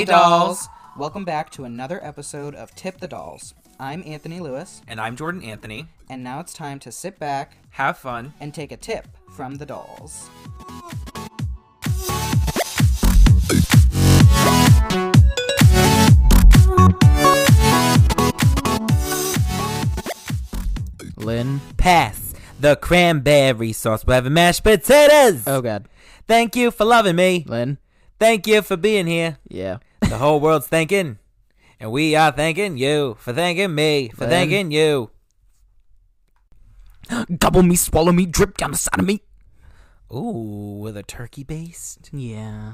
Hey, dolls. Welcome back to another episode of Tip the Dolls. I'm Anthony Lewis, And I'm Jordan Anthony. and now it's time to sit back Have fun. and take a tip from the dolls. Lynn, pass the cranberry sauce. We're having mashed potatoes. Oh, God. Thank you for loving me. Lynn? Thank you for being here. Yeah. The whole world's thanking, and we are thanking you for thanking me for thanking you. Gobble me, swallow me, drip down the side of me. Ooh, with a turkey based Yeah.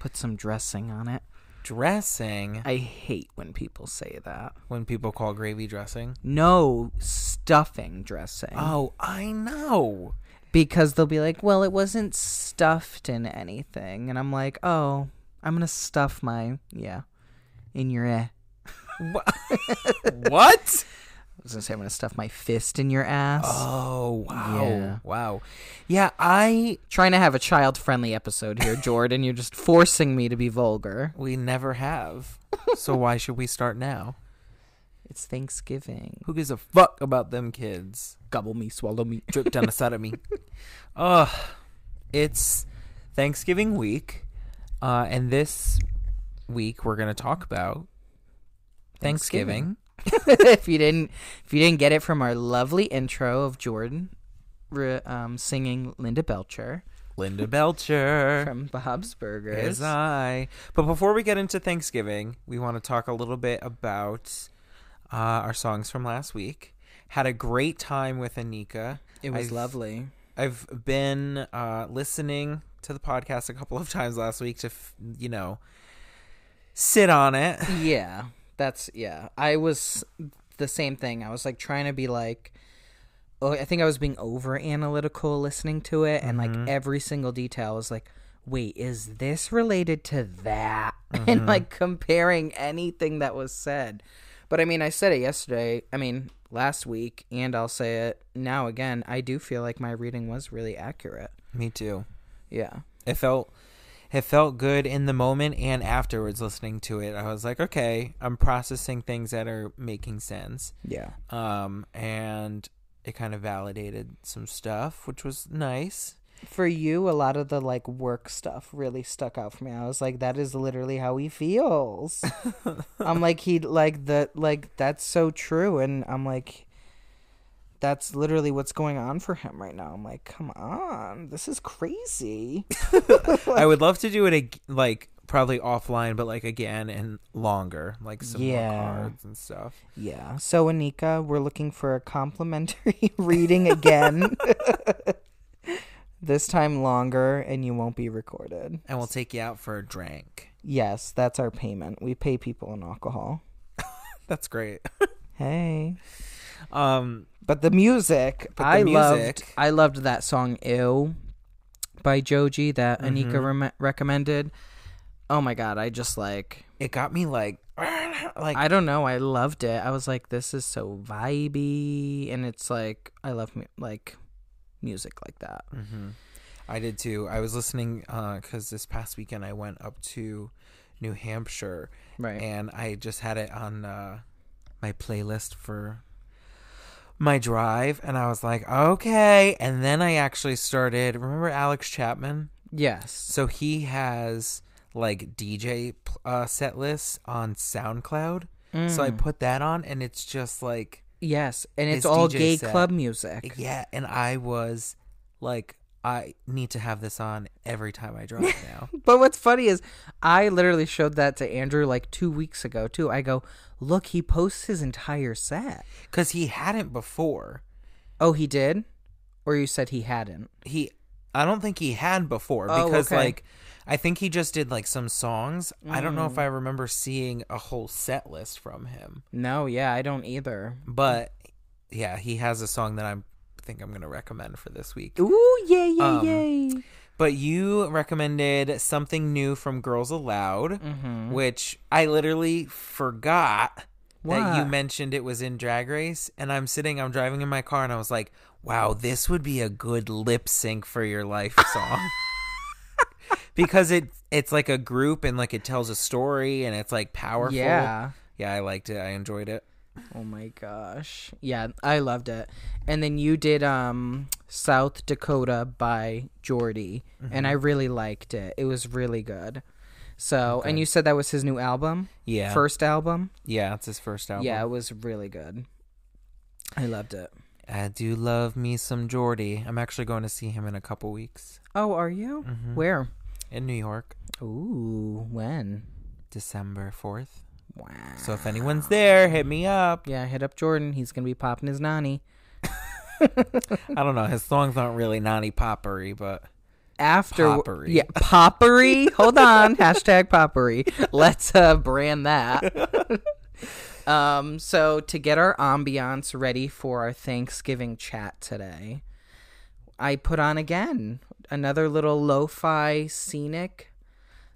Put some dressing on it. dressing. I hate when people say that. When people call gravy dressing. No stuffing dressing. Oh, I know. because they'll be like, "Well, it wasn't stuffed in anything," and I'm like, "Oh, I'm gonna stuff my yeah in your eh." What? I was gonna say I'm gonna stuff my fist in your ass. Oh wow, Yeah. wow. Yeah, I Trying to have a child-friendly episode here, Jordan. You're just forcing me to be vulgar. we never have. so why should we start now? It's Thanksgiving. Who gives a fuck about them kids? Gobble me, swallow me. Drip down the side of me. Ugh. It's Thanksgiving week, uh, and this week we're gonna talk about Thanksgiving. if you didn't, if you didn't get it from our lovely intro of Jordan, um, singing Linda Belcher Linda Belcher. from Bob's Burgers. Is I. But before we get into Thanksgiving, we want to talk a little bit about uh, our songs from last week. Had a great time with Anika. It was I've- lovely. I've been uh, listening to the podcast a couple of times last week to, f- you know, sit on it. Yeah, that's yeah. I was the same thing. I was like trying to be like, oh, I think I was being over analytical listening to it, and like mm-hmm. every single detail was like, wait, is this related to that? And mm-hmm. like comparing anything that was said. But I mean, I said it yesterday. I mean, last week, and I'll say it now again. I do feel like my reading was really accurate. Me too. Yeah. It felt it felt good in the moment and afterwards listening to it. I was like, okay, I'm processing things that are making sense. Yeah. um, and it kind of validated some stuff, which was nice. for you, a lot of the like work stuff really stuck out for me. I was like, that is literally how he feels. I'm like, he like the like that's so true, and I'm like, that's literally what's going on for him right now. I'm like, come on, this is crazy. I would love to do it ag- like probably offline, but like again and longer, like some Yeah. more cards and stuff. Yeah. So Anika, we're looking for a complimentary reading again. this time longer, and you won't be recorded. And we'll take you out for a drink. Yes, that's our payment. We pay people in alcohol. That's great. Hey. Um, But the music, But the I loved. I loved that song "Ew" by Joji that Anika Mm-hmm. rem- recommended. Oh my god, I just like it got me like, like I don't know, I loved it. I was like, this is so vibey, and it's like I love mu- like music like that. hmm I did too. I was listening because this past weekend I went up to New Hampshire Right. and I just had it on uh, my playlist for my drive, and I was like, okay. And then I actually started. Remember Alex Chapman? yes. So he has like DJ uh, set lists on SoundCloud. So I Mm. put that on, and it's just like, Yes, and it's all DJ gay set. club music. yeah. And I was like, I need to have this on every time I drive now. But what's funny is I literally showed that to Andrew like 2 weeks ago too. I go, "Look, he posts his entire set." Because he hadn't before. Oh, he did? Or you said he hadn't? he I don't think he had before Oh, because okay. like I think he just did like some songs. I don't Mm. know if I remember seeing a whole set list from him. No, yeah, I don't either. But yeah, he has a song that I'm think I'm going to recommend for this week. Ooh, yay, yay, Um, yay. But you recommended something new from Girls Aloud, Mm-hmm. which I literally forgot that you mentioned it was in Drag Race and I'm sitting I'm driving in my car and I was like, "Wow, this would be a good lip sync for your life song." because it it's like a group and like it tells a story and it's like powerful. Yeah. Yeah, I liked it. I enjoyed it. Oh my gosh. Yeah, I loved it. And then you did um South Dakota by Jordy and I really liked it. It was really good. So, and you said that was his new album? Yeah. First album? Yeah, it's his first album. Yeah, it was really good. I loved it. I do love me some Jordy. I'm actually going to see him in a couple weeks Oh, are you? Mm-hmm. Where? in New York, Ooh, when? December 4th. Wow. So if anyone's there, hit me up. Yeah, hit up Jordan. He's gonna be popping his nanny. I don't know. His songs aren't really naughty poppery, but After Poppery. yeah, poppery. Hold on, hashtag poppery. Let's uh, brand that. um, so to get our ambiance ready for our Thanksgiving chat today, I put on again another little lo-fi scenic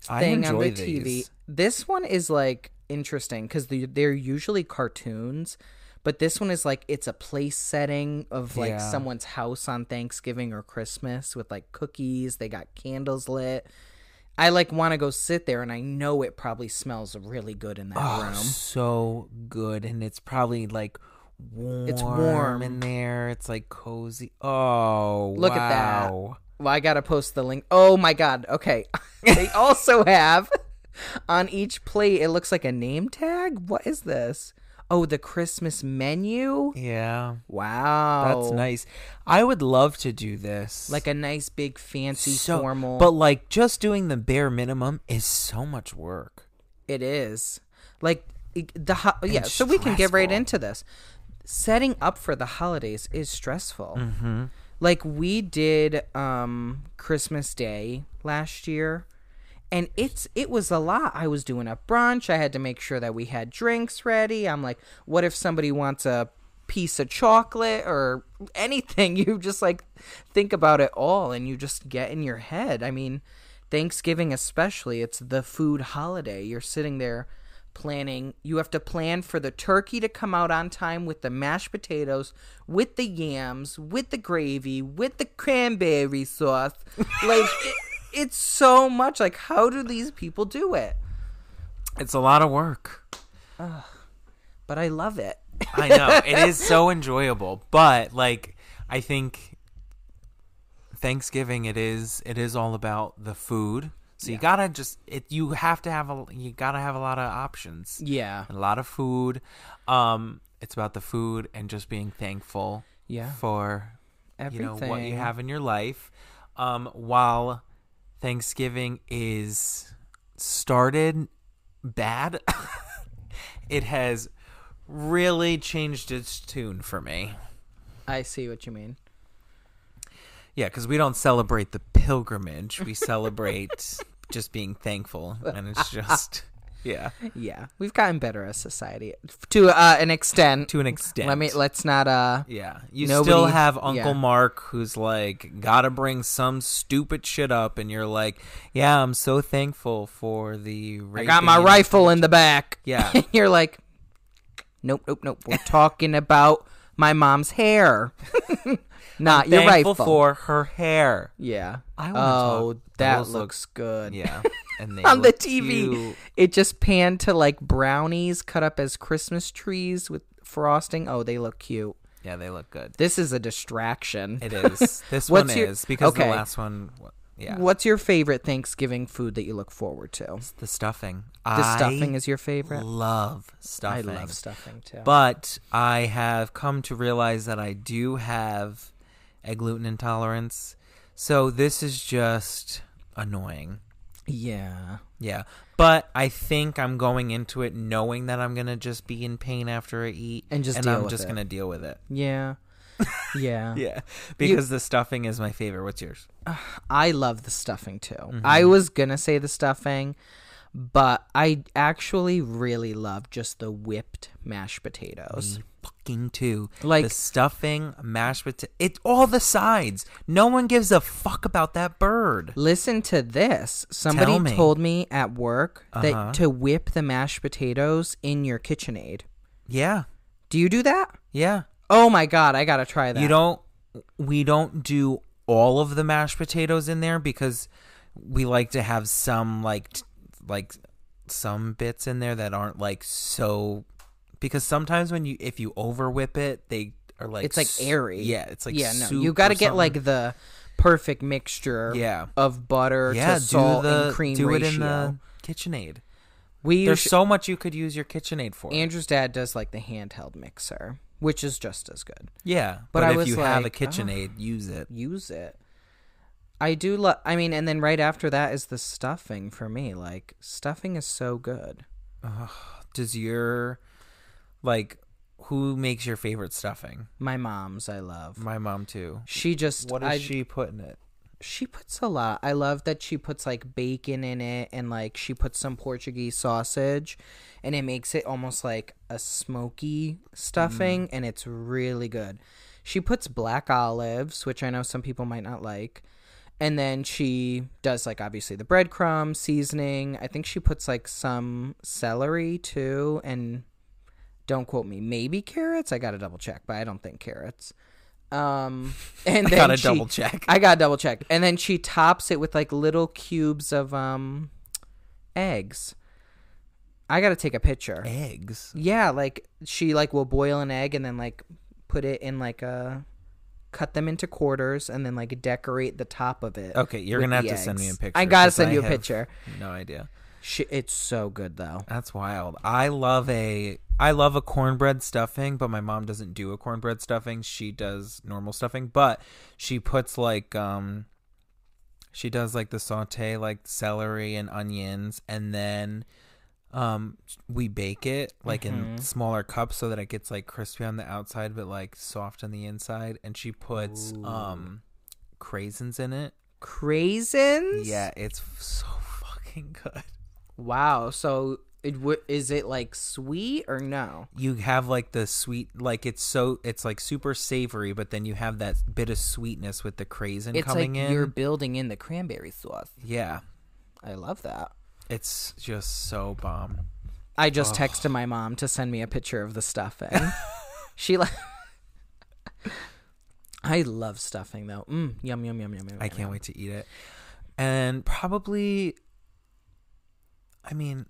thing on the enjoy TV. This one is like interesting because they're usually cartoons, but this one is like it's a place setting of like Yeah. someone's house on Thanksgiving or Christmas with like cookies. They got candles lit. I like want to go sit there, and I know it probably smells really good in that Oh, room. so good, and it's probably like warm. It's warm. in there. It's like cozy. Oh, Look at that. Well, I gotta post the link. Oh my god. Okay. they also have on each plate. It looks like a name tag. What is this? Oh, the Christmas menu. Yeah, Wow, that's nice. I would love to do this. Like a nice big fancy so, formal. but like just doing the bare minimum is so much work. it is like the ho- yeah. So we can get right into this. Setting up for the holidays is stressful. Mm-hmm. Like we did um Christmas Day last year and it's it was a lot. I was doing a brunch. I had to make sure that we had drinks ready. I'm like, what if somebody wants a piece of chocolate or anything? You just like think about it all and you just get in your head. I mean, Thanksgiving especially, it's the food holiday. You're sitting there planning you have to plan for the turkey to come out on time with the mashed potatoes with the yams with the gravy with the cranberry sauce like it's so much like how do these people do it? It's a lot of work. but i love it. I know. It is so enjoyable, but like I think Thanksgiving it is it is all about the food. So you gotta just it you have to have a you gotta have a lot of options, yeah. A lot of food. Um, it's about the food and just being thankful yeah. for you know what you have in your life. Um, while Thanksgiving is started bad, it has really changed its tune for me. i see what you mean. Yeah, because we don't celebrate the pilgrimage; we celebrate just being thankful, and it's just yeah, yeah we've gotten better as society to uh, an extent to an extent. let me let's not uh Yeah, you Nobody- still have Uncle yeah. Mark who's like, gotta bring some stupid shit up, and you're like, yeah, I'm so thankful for the. i got my rifle in the back Yeah. you're like nope nope nope we're talking about my mom's hair not your Thankful rifle for her hair. yeah I oh talk- that those look- looks good Yeah, and on the TV. cute. It just panned to like brownies cut up as Christmas trees with frosting. Oh, they look cute. Yeah, they look good. This is a distraction. It is. This one your- is because okay. the last one. Yeah, What's your favorite Thanksgiving food that you look forward to? the stuffing. The stuffing is your favorite. love stuffing. I love stuffing too. But I have come to realize that I do have a gluten intolerance. So this is just annoying. yeah. Yeah. But I think I'm going into it knowing that I'm going to just be in pain after I eat. And just and I'm just it. going to deal with it. Yeah. Yeah. Yeah. Because the stuffing is my favorite. What's yours? I love the stuffing too. Mm-hmm. I was going to say the stuffing, but I actually really love just the whipped mashed potatoes. Fucking too. Like- the stuffing, mashed potato. It's all the sides. No one gives a fuck about that bird. Listen to this. Somebody me. told me at work Uh-huh. that to whip the mashed potatoes in your KitchenAid. Yeah. Do you do that? Yeah. Oh my god, I gotta try that. You don't. We don't do all of the mashed potatoes in there because we like to have some like t- like some bits in there that aren't like so because sometimes when you if you over whip it they are like It's, like, airy. yeah it's like yeah, no, you got to get like the perfect mixture yeah of butter yeah to salt do the and cream do ratio. it in the KitchenAid we there's usu- so much you could use your KitchenAid for Andrew's dad does like the handheld mixer, which is just as good. yeah But but, if you have a like, oh. KitchenAid use it Use it. I do love. I mean, and then right after that is the stuffing for me. Like stuffing is so good. does your like who makes your favorite stuffing My mom's, I love. my mom too She just what does I, she put in it she puts a lot. I love that she puts like bacon in it and like she puts some Portuguese sausage and it makes it almost like a smoky stuffing Mm. and it's really good. She puts black olives, which I know some people might not like. And then she does like obviously the breadcrumb seasoning. I think she puts like some celery too and don't quote me, maybe carrots. I got to double check, but I don't think carrots. Um and then I gotta she- double check I got to double check. And then she tops it with like little cubes of um eggs. I got to take a picture. eggs Yeah, like she like will boil an egg and then like put it in like a cut them into quarters and then like decorate the top of it. okay you're gonna have to send me a picture I gotta send you a picture. no idea She, it's so good though. That's wild. I love a I love a cornbread stuffing, but my mom doesn't do a cornbread stuffing. She does normal stuffing, but she puts like um she does like the saute like celery and onions and then um we bake it like in smaller cups so that it gets like crispy on the outside but like soft on the inside and she puts um craisins in it. Craisins? Yeah, it's so fucking good. Wow. So it w- is it like sweet or no? you have like the sweet like it's so it's like super savory but then you have that bit of sweetness with the craisin It's coming like in you're building in the cranberry sauce. yeah I love that. It's just so bomb I just texted my mom to send me a picture of the stuffing. she like I love stuffing though. Mm, yum yum yum yum yum. i can't yum. wait to eat it and probably i mean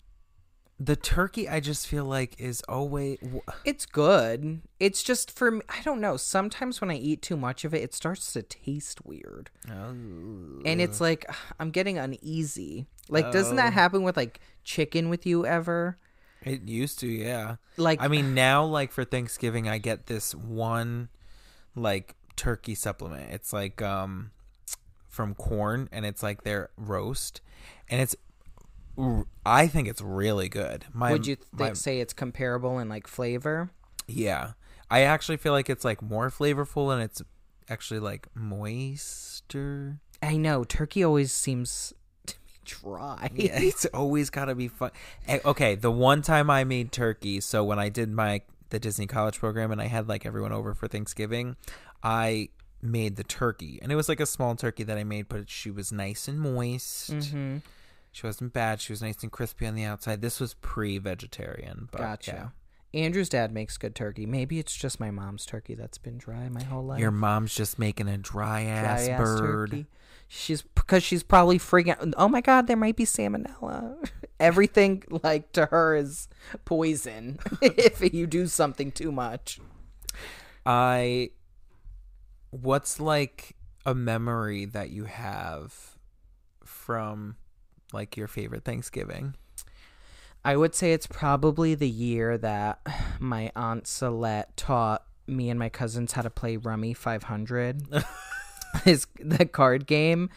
the turkey i just feel like is always It's good. It's just for me. I don't know. Sometimes when I eat too much of it, it starts to taste weird, and it's like I'm getting uneasy. Like, doesn't Oh. that happen with like chicken with you ever? it used to yeah Like, i mean now like for thanksgiving i get this one like turkey supplement it's like um from Quorn and it's like their roast and it's i think it's really good my would you th- my- say it's comparable in like flavor? yeah i actually feel like it's like more flavorful and it's actually like moister I know turkey always seems to be dry. yeah, it's always got to be fun. Eh, Okay, the one time I made turkey, so when I did my the Disney College program and I had like everyone over for Thanksgiving, I made the turkey, and it was like a small turkey that I made, but she was nice and moist. Mm-hmm. She wasn't bad. She was nice and crispy on the outside. This was pre-vegetarian, but Gotcha. Andrew's dad makes good turkey. Maybe it's just my mom's turkey that's been dry my whole life. Your mom's just making a dry ass bird. turkey. She's because she's probably freaking. Oh my god, there might be salmonella. Everything like to her is poison if you do something too much. I what's like a memory that you have from like your favorite Thanksgiving? I would say it's probably the year that my aunt Celeste taught me and my cousins how to play Rummy 500. is the card game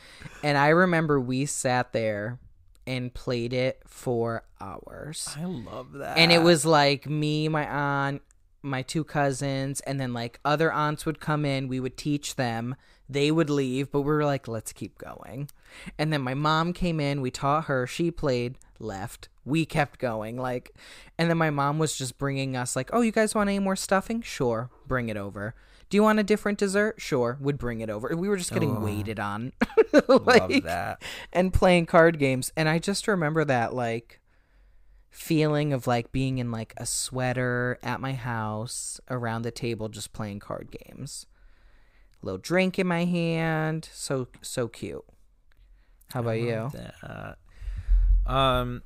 and I remember we sat there and played it for hours. I love that. and it was like me, my aunt, my two cousins, and then like other aunts would come in. We would teach them. They would leave, but we were like, let's keep going. And then my mom came in. We taught her. She played, left. We kept going. Like, and then my mom was just bringing us like, oh, you guys want any more stuffing? Sure, bring it over. Do you want a different dessert? Sure, would bring it over. We were just getting Oh. waited on, love like, that. and playing card games. And I just remember that like feeling of like being in like a sweater at my house around the table just playing card games. A little drink in my hand. So so cute. How about you? That. Um,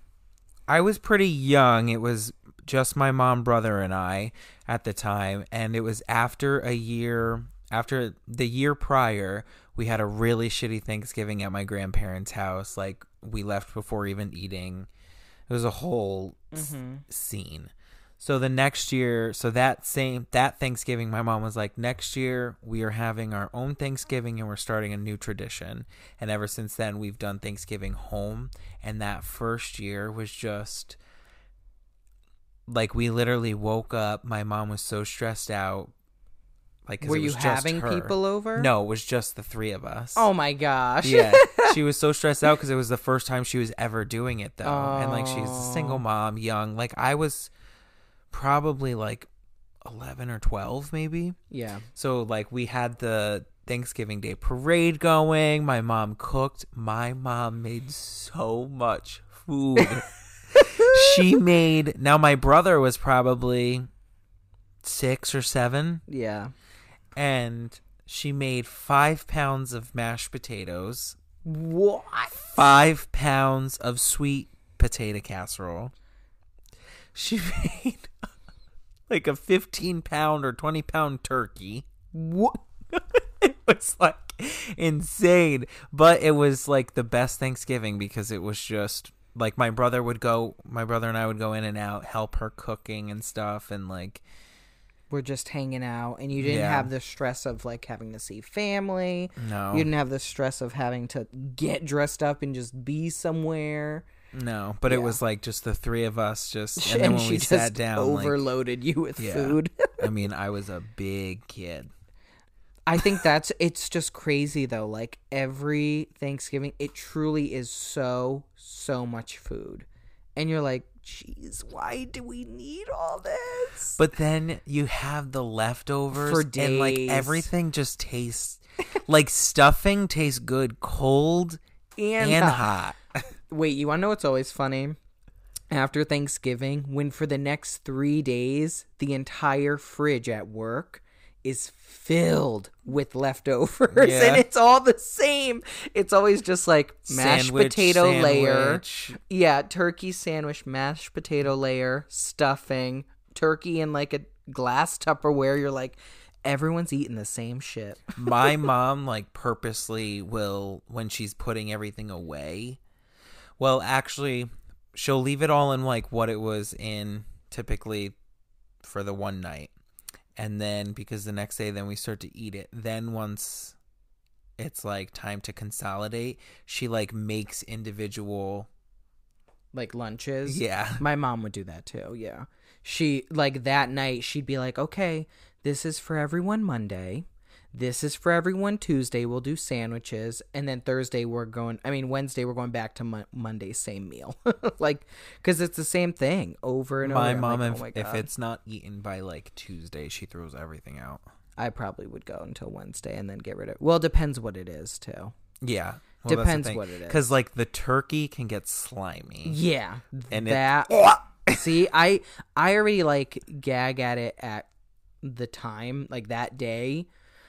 I was pretty young. It was just my mom, brother, and I at the time, and it was after a year. After the year prior, we had a really shitty Thanksgiving at my grandparents' house. Like we left before even eating. It was a whole s- mm-hmm. scene. So the next year, so that same that Thanksgiving, my mom was like, "Next year we are having our own Thanksgiving and we're starting a new tradition." And ever since then, we've done Thanksgiving home. And that first year was just like we literally woke up. My mom was so stressed out. Like, Were you having people over? No, it was just the three of us. Oh my gosh. Yeah, she was so stressed out because it was the first time she was ever doing it though, and like she's a single mom, young. Like I was probably like eleven or twelve, maybe. yeah. So like we had the Thanksgiving Day parade going. My mom cooked. My mom made so much food. she made. Now my brother was probably six or seven Yeah. And she made five pounds of mashed potatoes, What? five pounds of sweet potato casserole. She made like a 15 pound or 20 pound turkey. What? It was like insane, but it was like the best Thanksgiving because it was just like my brother would go, my brother and I would go in and out, help her cooking and stuff, and like We're just hanging out, and you didn't Yeah. have the stress of like having to see family. no, You didn't have the stress of having to get dressed up and just be somewhere. no, but it was like just the three of us, just and then when she we sat down, like, overloaded you with Yeah. food. I mean, I was a big kid. I think that's it's just crazy though. Like every Thanksgiving, it truly is so so much food, and you're like, "Jeez, why do we need all this?" But then you have the leftovers, For and like everything just tastes like stuffing tastes good cold and, and hot. hot. Wait, you want to know what's always funny? After Thanksgiving, when for the next three days, the entire fridge at work is filled with leftovers Yeah. and it's all the same. It's always just like mashed Sandwich, potato layer. Yeah, turkey sandwich, mashed potato layer, stuffing, turkey in like a glass Tupperware. You're like, everyone's eating the same shit. My mom like purposely will when she's putting everything away. Well, actually, she'll leave it all in like what it was in typically for the one night. And then because the next day then we start to eat it. Then once it's like time to consolidate, she like makes individual Like lunches. Yeah. My mom would do that too. Yeah. She like that night she'd be like, "Okay, this is for everyone Monday. This is for everyone Tuesday. We'll do sandwiches, and then Thursday we're going. I mean Wednesday we're going back to Mon- Monday same meal, like because it's the same thing over and My over. Mom like, if, oh my if God. it's not eaten by like Tuesday, she throws everything out. I probably would go until Wednesday and then get rid of. Well, it depends what it is too. Yeah. Depends what it is. Cuz like the turkey can get slimy. Yeah, And it- that. see, I I already like gag at it at the time, like that day.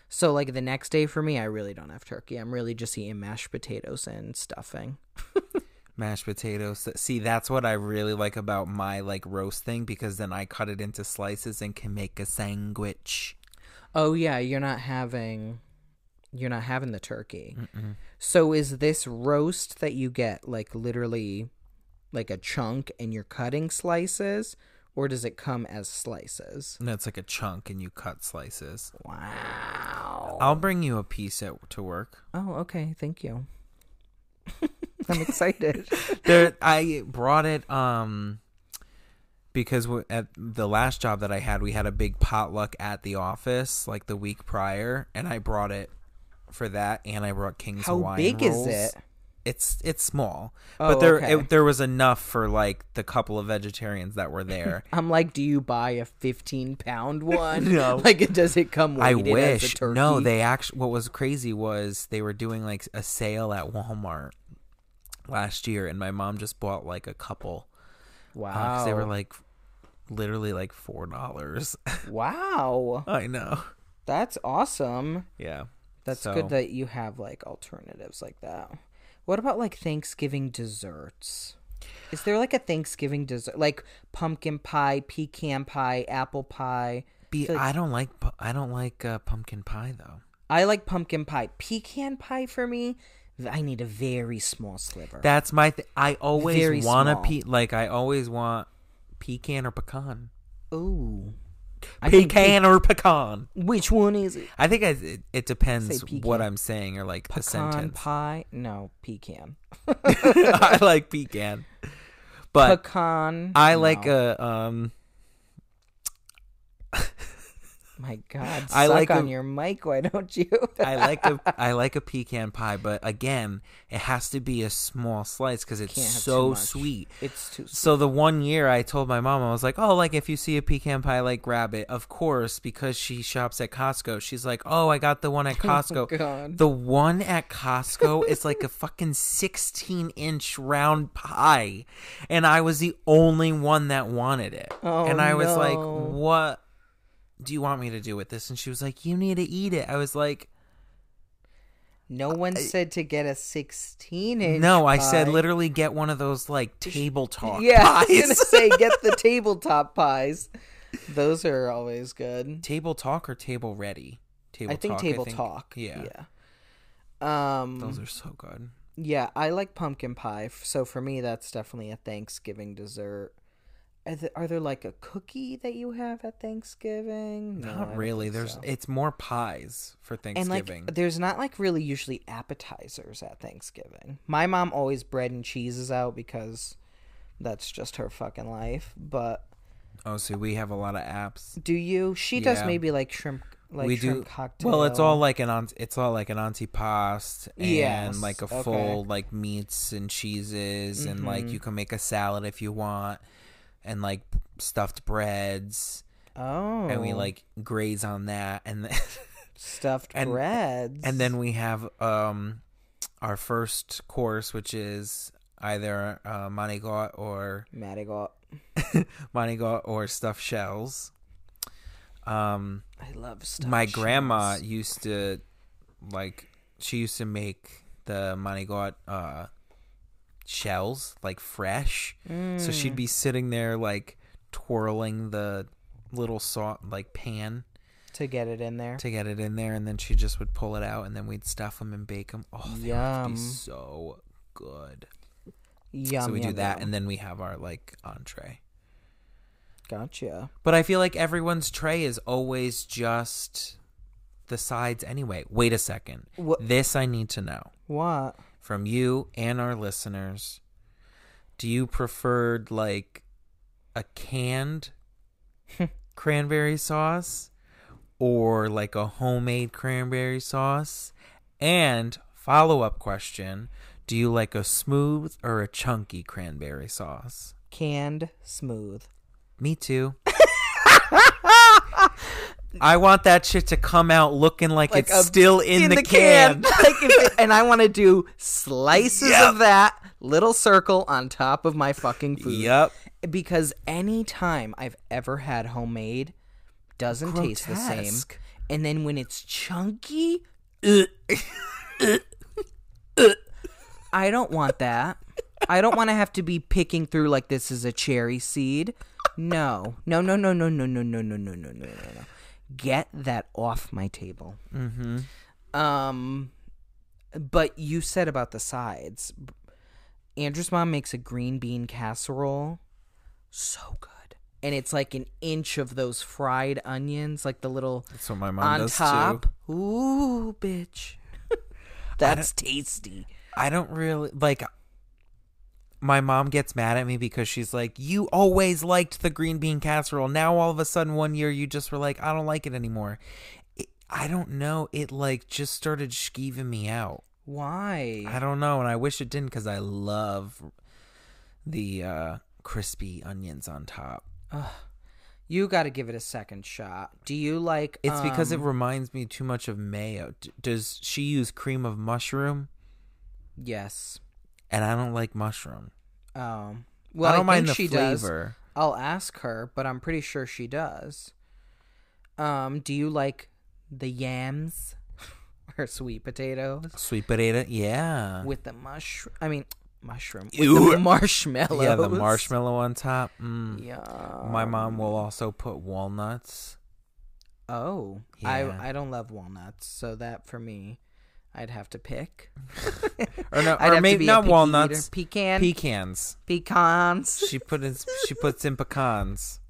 So like the next day for me, I really don't have turkey. I'm really just eating mashed potatoes and stuffing. mashed potatoes. See, that's what I really like about my like roast thing because then I cut it into slices and can make a sandwich. Oh yeah, you're not having you're not having the turkey. So is this roast that you get like literally like a chunk and you're cutting slices or does it come as slices? And it's like a chunk and you cut slices. Wow. I'll bring you a piece at, to work. Oh, okay. Thank you. I'm excited. There, I brought it um because at the last job that I had, we had a big potluck at the office like the week prior, and I brought it for that, and I brought King's How Hawaiian big is it? It's it's small, Oh, but there okay. it, there was enough for like the couple of vegetarians that were there. I'm like, do you buy a 15 pound one? No. Like, it does it come I weighted as a wish. turkey? No, they actually. What was crazy was they were doing like a sale at Walmart last year, and my mom just bought like a couple uh, Wow. because they were like literally like four dollars. wow. I know. That's awesome. Yeah. That's So- good that you have like alternatives like that. What about like Thanksgiving desserts? Is there like a Thanksgiving dessert, like pumpkin pie, pecan pie, apple pie? Be, feel like- I don't like I don't like uh, pumpkin pie though. I like pumpkin pie. Pecan pie for me, I need a very small sliver. That's my. Th- I always want a pe like I always want pecan or pecan. Ooh. I Pecan or pecan. which one is it? I think I, it, it depends what. I'm saying or like the Pecan sentence. pie? No, pecan. I like pecan, but Pecan. I like no. a um. My God, I suck like on a- your mic. Why don't you? I like a I like a pecan pie, but again, it has to be a small slice because it's Can't have too so sweet. It's too. So the one year I told my mom I was like, "Oh, like if you see a pecan pie, like grab it." Of course, because she shops at Costco, she's like, "Oh, I got the one at oh, Costco." Oh, God. The one at Costco is like a fucking 16 inch round pie. And I was the only one that wanted it. Oh, and I was like, what do you want me to do with this? And she was like, you need to eat it. I was like, No one said to get a 16 inch. no, I said literally get one of those like table talk Yeah, I was gonna say get the tabletop pies. Those are always good. table talk or table ready? Table I think talk, table talk. Yeah. Yeah. Um. Those are so good. Yeah, I like pumpkin pie. So for me, that's definitely a Thanksgiving dessert. Are there, are there like a cookie that you have at Thanksgiving? No, Not really. There's so. it's more pies for and Thanksgiving. like there's not like really usually appetizers at Thanksgiving. My mom always bread and cheeses out because that's just her fucking life. But oh, so we have a lot of apps. do you? She does maybe like shrimp, like we do cocktail. well it's all like an it's all like an antipasto and Yes, like a okay. full like meats and cheeses and like Mhm. you can make a salad if you want and like stuffed breads oh, and we like graze on that and then stuffed and- breads, and then we have um our first course which is either uh manigot or Marigot. manigot or stuffed shells um I love stuffed my grandma shells. used to like she used to make the manigot uh shells like fresh so she'd Mm. be sitting there like twirling the little salt like pan to get it in there. to get it in there and then she just would pull it out and then we'd stuff them and bake them oh they would be so good Yum. so we do that yum. and then we have our like entree gotcha. but i feel like everyone's tray is always just the sides anyway wait a second What? this i need to know What? From you and our listeners do you prefer like a canned cranberry sauce or like a homemade cranberry sauce? And follow-up question do you like a smooth or a chunky cranberry sauce? Canned smooth. me too I want that shit to come out looking like, Like it's a- still in, the, can. Like if it- and I want to do slices Yep. of that little circle on top of my fucking food. Yep. Because any time I've ever had homemade doesn't taste the same. And then when it's chunky, uh, uh, uh, I don't want that. I don't want to have to be picking through like this is a cherry seed. No. No, no, no, no, no, no, no, no, no, no, no, no, no. Get that off my table. Mm-hmm. Um, but you said about the sides. Andrew's mom makes a green bean casserole. So good. And it's like an inch of those fried onions, like the little That's what my mom on does top. too. Ooh, bitch. That's tasty. I don't really like. My mom gets mad at me because she's like, "You always liked the green bean casserole. Now all of a sudden, one year you just were like, I don't like it anymore." It, I don't know. It like just started skeeving me out. Why? I don't know, and I wish it didn't because I love the uh, crispy onions on top. You got to give it a second shot. Do you like? It's because it um, reminds me too much of mayo. D- does she use cream of mushroom? yes. And I don't like mushroom. Um. Well, I don't think mind the she does. flavor. I'll ask her, but I'm pretty sure she does. Um, do you like the yams? or sweet potatoes Sweet potato. Yeah. with the mush. I mean, mushroom. With Ew. the marshmallows. Yeah, the marshmallow on top. Mm. Yeah. My mom will also put walnuts. Oh, Yeah. I I don't love walnuts, so that for me, I'd have to pick. Or no, I'd or maybe not walnuts. eater. Pecan, Pecans. pecans. She put in, she puts in pecans.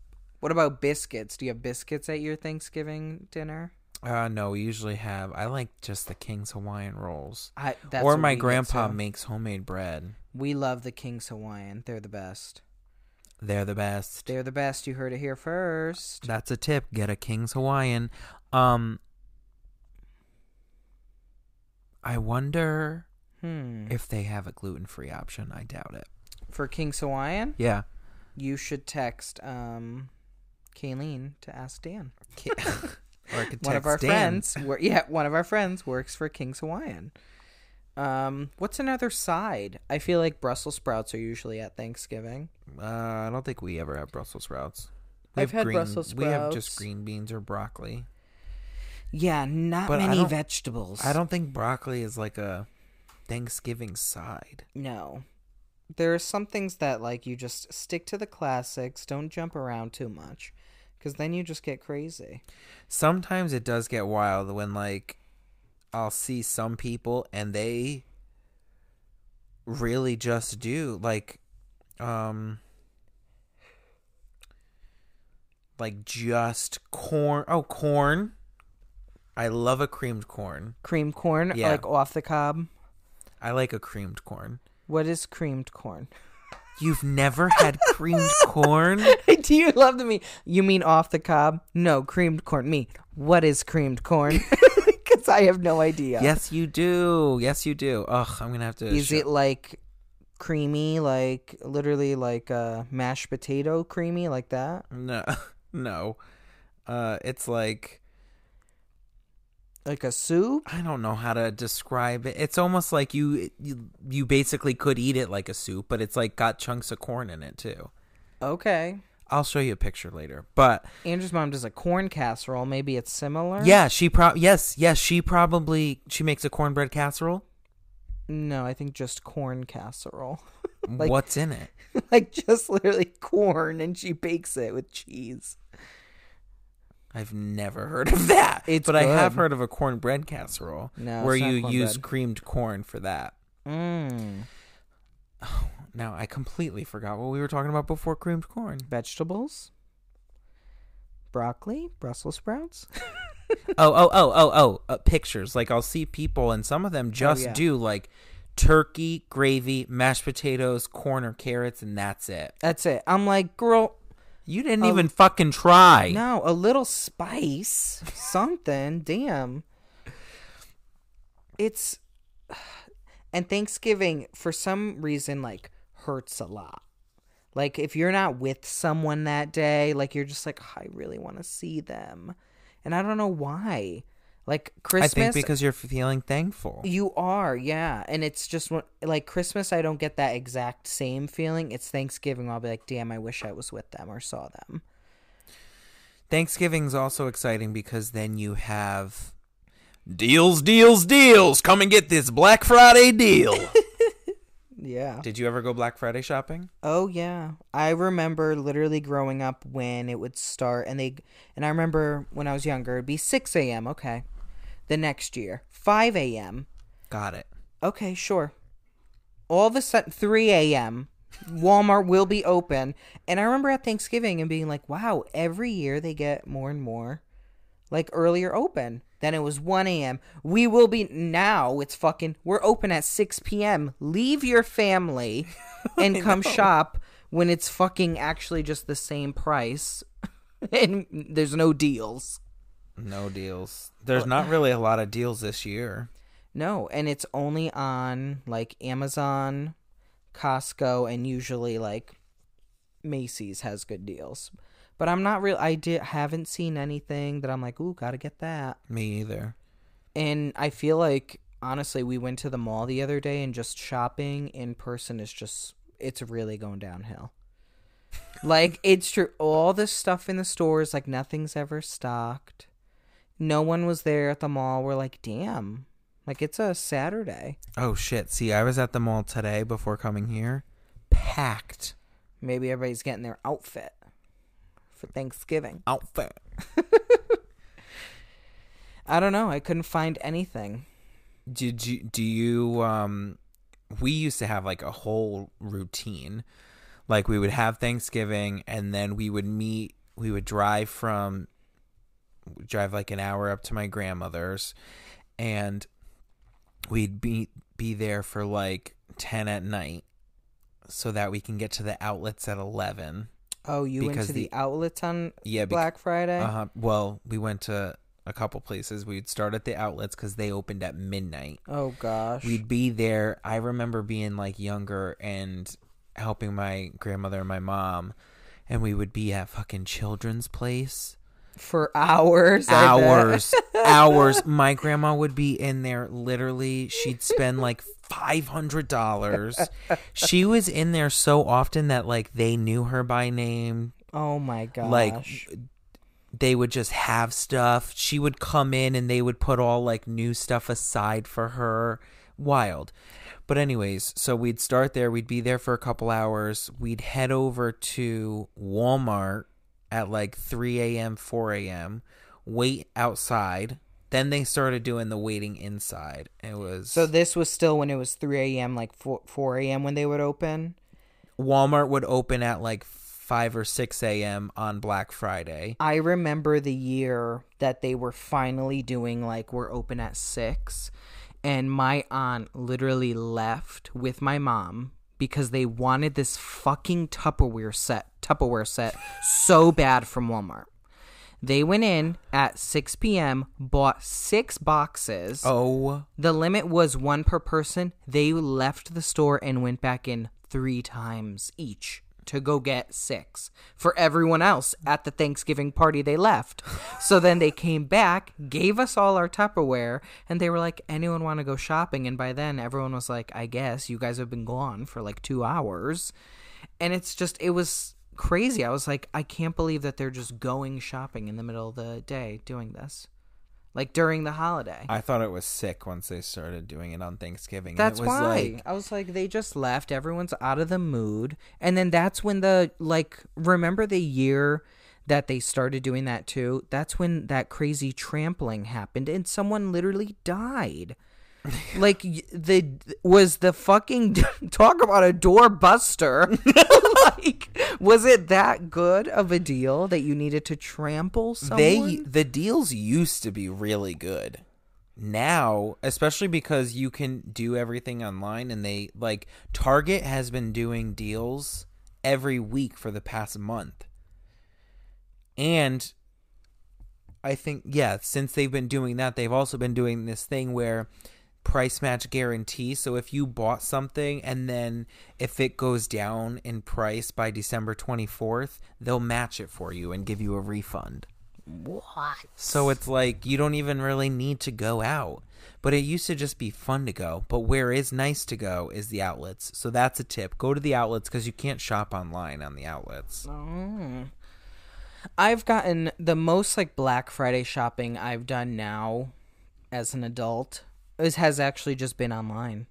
What about biscuits? Do you have biscuits at your Thanksgiving dinner? Uh no, we usually have. I like just the King's Hawaiian rolls. I, that's or my grandpa makes homemade bread. We love the King's Hawaiian. They're the best. They're the best. They're the best. You heard it here first. That's a tip. Get a King's Hawaiian. Um I wonder Hmm. if they have a gluten-free option. I doubt it. For King's Hawaiian, Yeah. you should text um, Kayleen to ask Dan. or I could one of our Dan. friends wor- yeah one of our friends works for king's hawaiian um what's another side i feel like brussels sprouts are usually at thanksgiving Uh, I don't think we ever have Brussels sprouts. We I've had green, Brussels We have just green beans or broccoli. Yeah not But I many don't- vegetables. I don't think broccoli is like a Thanksgiving side. no. There are some things that like you just stick to the classics don't jump around too much because then you just get crazy. Sometimes it does get wild when like I'll see some people and they really just do like um like just corn oh corn i love a creamed corn creamed corn Yeah. like off the cob i like a creamed corn what is creamed corn you've never had creamed corn Do you love the me? You mean off the cob? No, creamed corn. Me. What is creamed corn? Because I have no idea. yes you do yes you do ugh i'm gonna have to Is show- it like creamy, like literally like uh, mashed potato creamy, like that? no no uh it's like Like a soup? I don't know how to describe it. It's almost like you you, you basically could eat it like a soup, but it's like got chunks of corn in it too. Okay. I'll show you a picture later. But Andrew's mom does a corn casserole. Maybe it's similar. yeah, she pro yes, yes, she probably she makes a cornbread casserole. No, I think just corn casserole. Like- What's in it? like just literally corn, and she bakes it with cheese. I've never heard of that. It's but I have heard of a cornbread casserole No, where you use cornbread. creamed corn for that. Mm. Now I completely forgot what we were talking about before creamed corn. Vegetables. Broccoli, Brussels sprouts. oh, oh, oh, oh, oh, uh, pictures. Like I'll see people, and some of them just yeah. do like turkey, gravy, mashed potatoes, corn or carrots, and that's it. That's it. I'm like, girl, You didn't Oh, even fucking try. no, a little spice, something. Damn. It's and Thanksgiving for some reason like hurts a lot. Like if you're not with someone that day, like you're just like, oh, I really want to see them, and I don't know why. Like Christmas, I think because you're feeling thankful. You are, yeah. And it's just like Christmas, I don't get that exact same feeling. It's Thanksgiving, I'll be like, damn, I wish I was with them or saw them. Thanksgiving's also exciting because then you have deals, deals, deals. Come and get this Black Friday deal. Yeah. Did you ever go Black Friday shopping? Oh, yeah. I remember literally growing up when it would start, and they, and I remember when I was younger, it'd be 6 a.m., okay. The next year, 5 a.m., Got it. okay, sure. All of a sudden, 3 a.m., Walmart will be open. And I remember at Thanksgiving and being like, wow, every year they get more and more like earlier open. Then it was 1 a.m. We will be now. It's fucking. We're open at 6 p.m. Leave your family and come shop when it's fucking actually just the same price, and there's no deals. No deals. There's not really a lot of deals this year. No, and it's only on like Amazon, Costco, and usually like Macy's has good deals. But I'm not real. I did haven't seen anything that I'm like, ooh, gotta get that. Me either. And I feel like honestly, we went to the mall the other day and just shopping in person is just it's really going downhill. like it's true. All the stuff in the stores, like nothing's ever stocked. No one was there at the mall. We're like, damn. Like it's a Saturday. Oh shit. See, I was at the mall today before coming here. Packed. Maybe everybody's getting their outfit for Thanksgiving. Outfit. I don't know. I couldn't find anything. Did you do you um we used to have like a whole routine. Like we would have Thanksgiving and then we would meet we would drive from drive like an hour up to my grandmother's and we'd be be there for like 10 at night so that we can get to the outlets at 11 Oh, you went to the, the- outlets on yeah bec- Black Friday? uh-huh. well we went to a couple places we'd start at the outlets because they opened at midnight Oh gosh. we'd be there i remember being like younger and helping my grandmother and my mom and we would be at fucking children's place for hours. Hours. Hours. My grandma would be in there literally she'd spend like $500 she was in there so often that like they knew her by name. Oh my gosh. like they would just have stuff. She would come in and they would put all like new stuff aside for her. Wild. But anyways so we'd start there. We'd be there for a couple hours. We'd head over to walmart at like 3 a.m 4 a.m wait outside then they started doing the waiting inside it was So this was still when it was 3 a.m., like 4, 4 a.m. when they would open. walmart would open at like 5 or 6 a.m on black friday I remember the year that they were finally doing like we're open at 6 and my aunt literally left with my mom because they wanted this fucking Tupperware set, Tupperware set so bad from Walmart. They went in at 6 p.m., bought 6 boxes. oh The limit was one per person. They left the store and went back in three times each to go get six for everyone else at the Thanksgiving party they left. so then they came back, gave us all our Tupperware, and they were like, anyone want to go shopping? And by then, everyone was like, I guess you guys have been gone for like two hours. And it's just, it was crazy. I was like, I can't believe that they're just going shopping in the middle of the day doing this. Like during the holiday. I thought it was sick once they started doing it on Thanksgiving. That's it was why Like, I was like, they just left. Everyone's out of the mood, and then that's when the like. Remember the year that they started doing that too? That's when that crazy trampling happened, and someone literally died. Like the was the fucking talk about a doorbuster. like, was it that good of a deal that you needed to trample someone? they the deals used to be really good. Now, especially because you can do everything online and they like Target has been doing deals every week for the past month. And I think yeah, since they've been doing that, they've also been doing this thing where price match guarantee. So if you bought something and then if it goes down in price by December 24th, they'll match it for you and give you a refund. what? So it's like you don't even really need to go out. But it used to just be fun to go. But where is nice to go is the outlets. So that's a tip. Go to the outlets because you can't shop online on the outlets. Oh. I've gotten the most like Black Friday shopping I've done now as an adult is has actually just been online.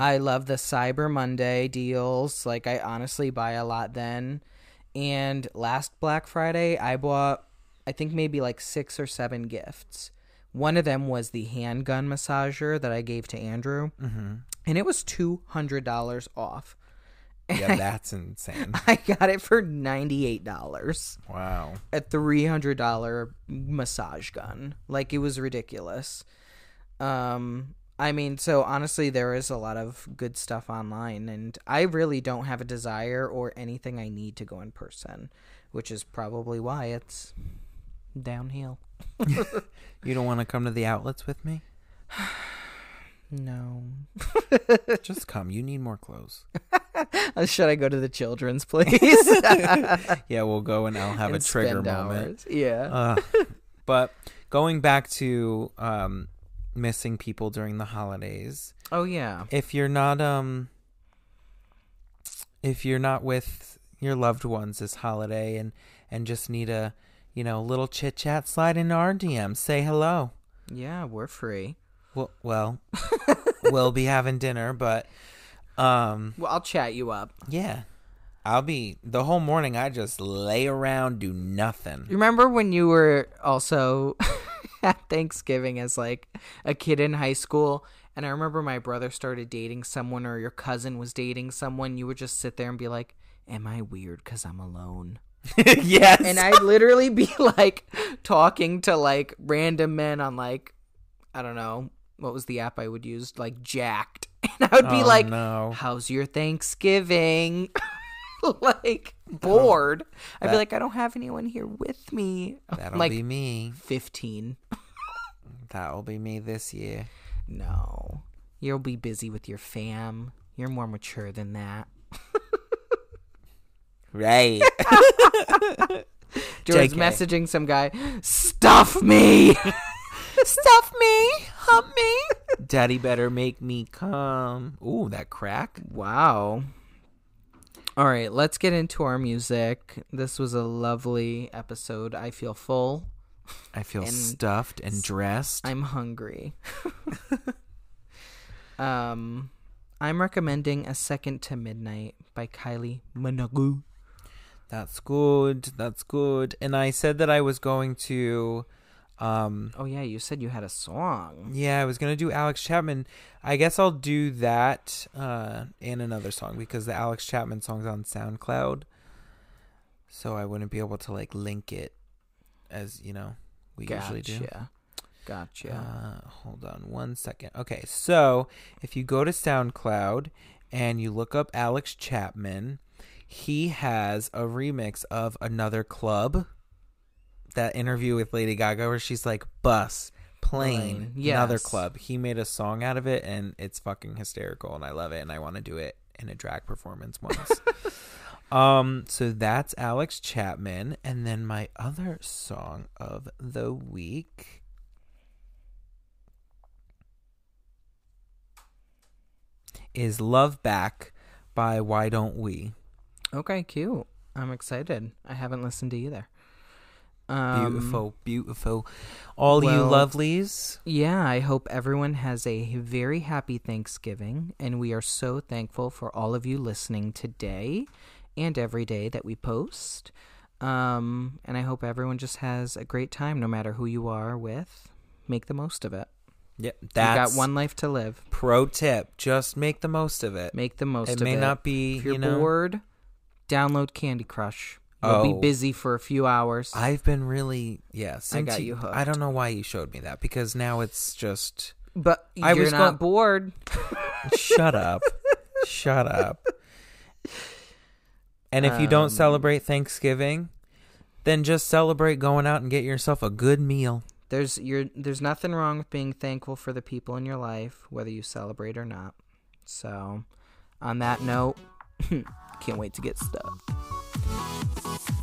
I love the Cyber Monday deals. Like I honestly buy a lot then. And last Black Friday I bought I think maybe like 6 or 7 gifts. One of them was the handgun massager that I gave to Andrew. Mm-hmm. And it was $200 off. Yeah, that's insane. I got it for $98 Wow. a three hundred dollar massage gun. Like it was ridiculous. Um, I mean, so honestly, there is a lot of good stuff online, and I really don't have a desire or anything I need to go in person, which is probably why it's downhill. You don't want to come to the outlets with me? No. Just come. You need more clothes. Should I go to the children's place? Yeah, we'll go and I'll have a trigger moment. hours? Yeah. Uh, but going back to um, missing people during the holidays, oh yeah. if you're not um, if you're not with your loved ones this holiday and and just need a you know, little chit chat, slide into our DM, say hello. Yeah, we're free. Well, well, we'll be having dinner, but um, Well, I'll chat you up. yeah, I'll be the whole morning. I just lay around, do nothing. Remember when you were also at Thanksgiving as like a kid in high school? And I remember my brother started dating someone, or your cousin was dating someone. You would just sit there and be like, Am I weird because I'm alone? yes, And I'd literally be like talking to like random men on like, I don't know, what was the app I would use? Like Jack'd. And I would be Oh, like, no. How's your Thanksgiving? like bored. I'd be like, I don't have anyone here with me. that'll like be me. 15. That'll be me this year. No. You'll be busy with your fam. You're more mature than that. Right. George JK. messaging some guy, stuff me. Stuff me, hump me. Daddy better make me come. Ooh, that crack. wow. All right, let's get into our music. This was a lovely episode. I feel full. I feel And stuffed and dressed. I'm hungry. um, I'm recommending A Second to Midnight by Kylie Minogue. That's good. That's good. And I said that I was going to um Oh yeah, you said you had a song. yeah, I was going to do Alex Chapman. I guess I'll do that uh and another song because the Alex Chapman song's on SoundCloud. So I wouldn't be able to like link it as, you know, we usually do. Gotcha. Gotcha. Uh, hold on one second. Okay, so if you go to SoundCloud and you look up Alex Chapman, he has a remix of Another Club. That interview with Lady Gaga where she's like, bus, plane, Plane, another club. He made a song out of it and it's fucking hysterical and I love it and I want to do it in a drag performance once. um, so that's Alex Chapman. And then my other song of the week. is Love Back by Why Don't We. Okay, cute. I'm excited. I haven't listened to either. Um, Beautiful, beautiful. All you lovelies. Yeah, I hope everyone has a very happy Thanksgiving, and we are so thankful for all of you listening today and every day that we post. Um, and I hope everyone just has a great time, no matter who you are with. Make the most of it. Yep, You that's got one life to live. pro tip. Just make the most of it. Make the most of it may it. not be, if you're you know. bored, download Candy Crush. Be Oh. busy for a few hours. I've been really, yeah. Since got you I hooked. don't know why you showed me that because now it's just. but I you're was not going- bored. shut up, shut up. And if you don't Um, celebrate Thanksgiving, then just celebrate going out and get yourself a good meal. There's you're there's nothing wrong with being thankful for the people in your life, whether you celebrate or not. So, on that note, can't wait to get stuck. Thank you.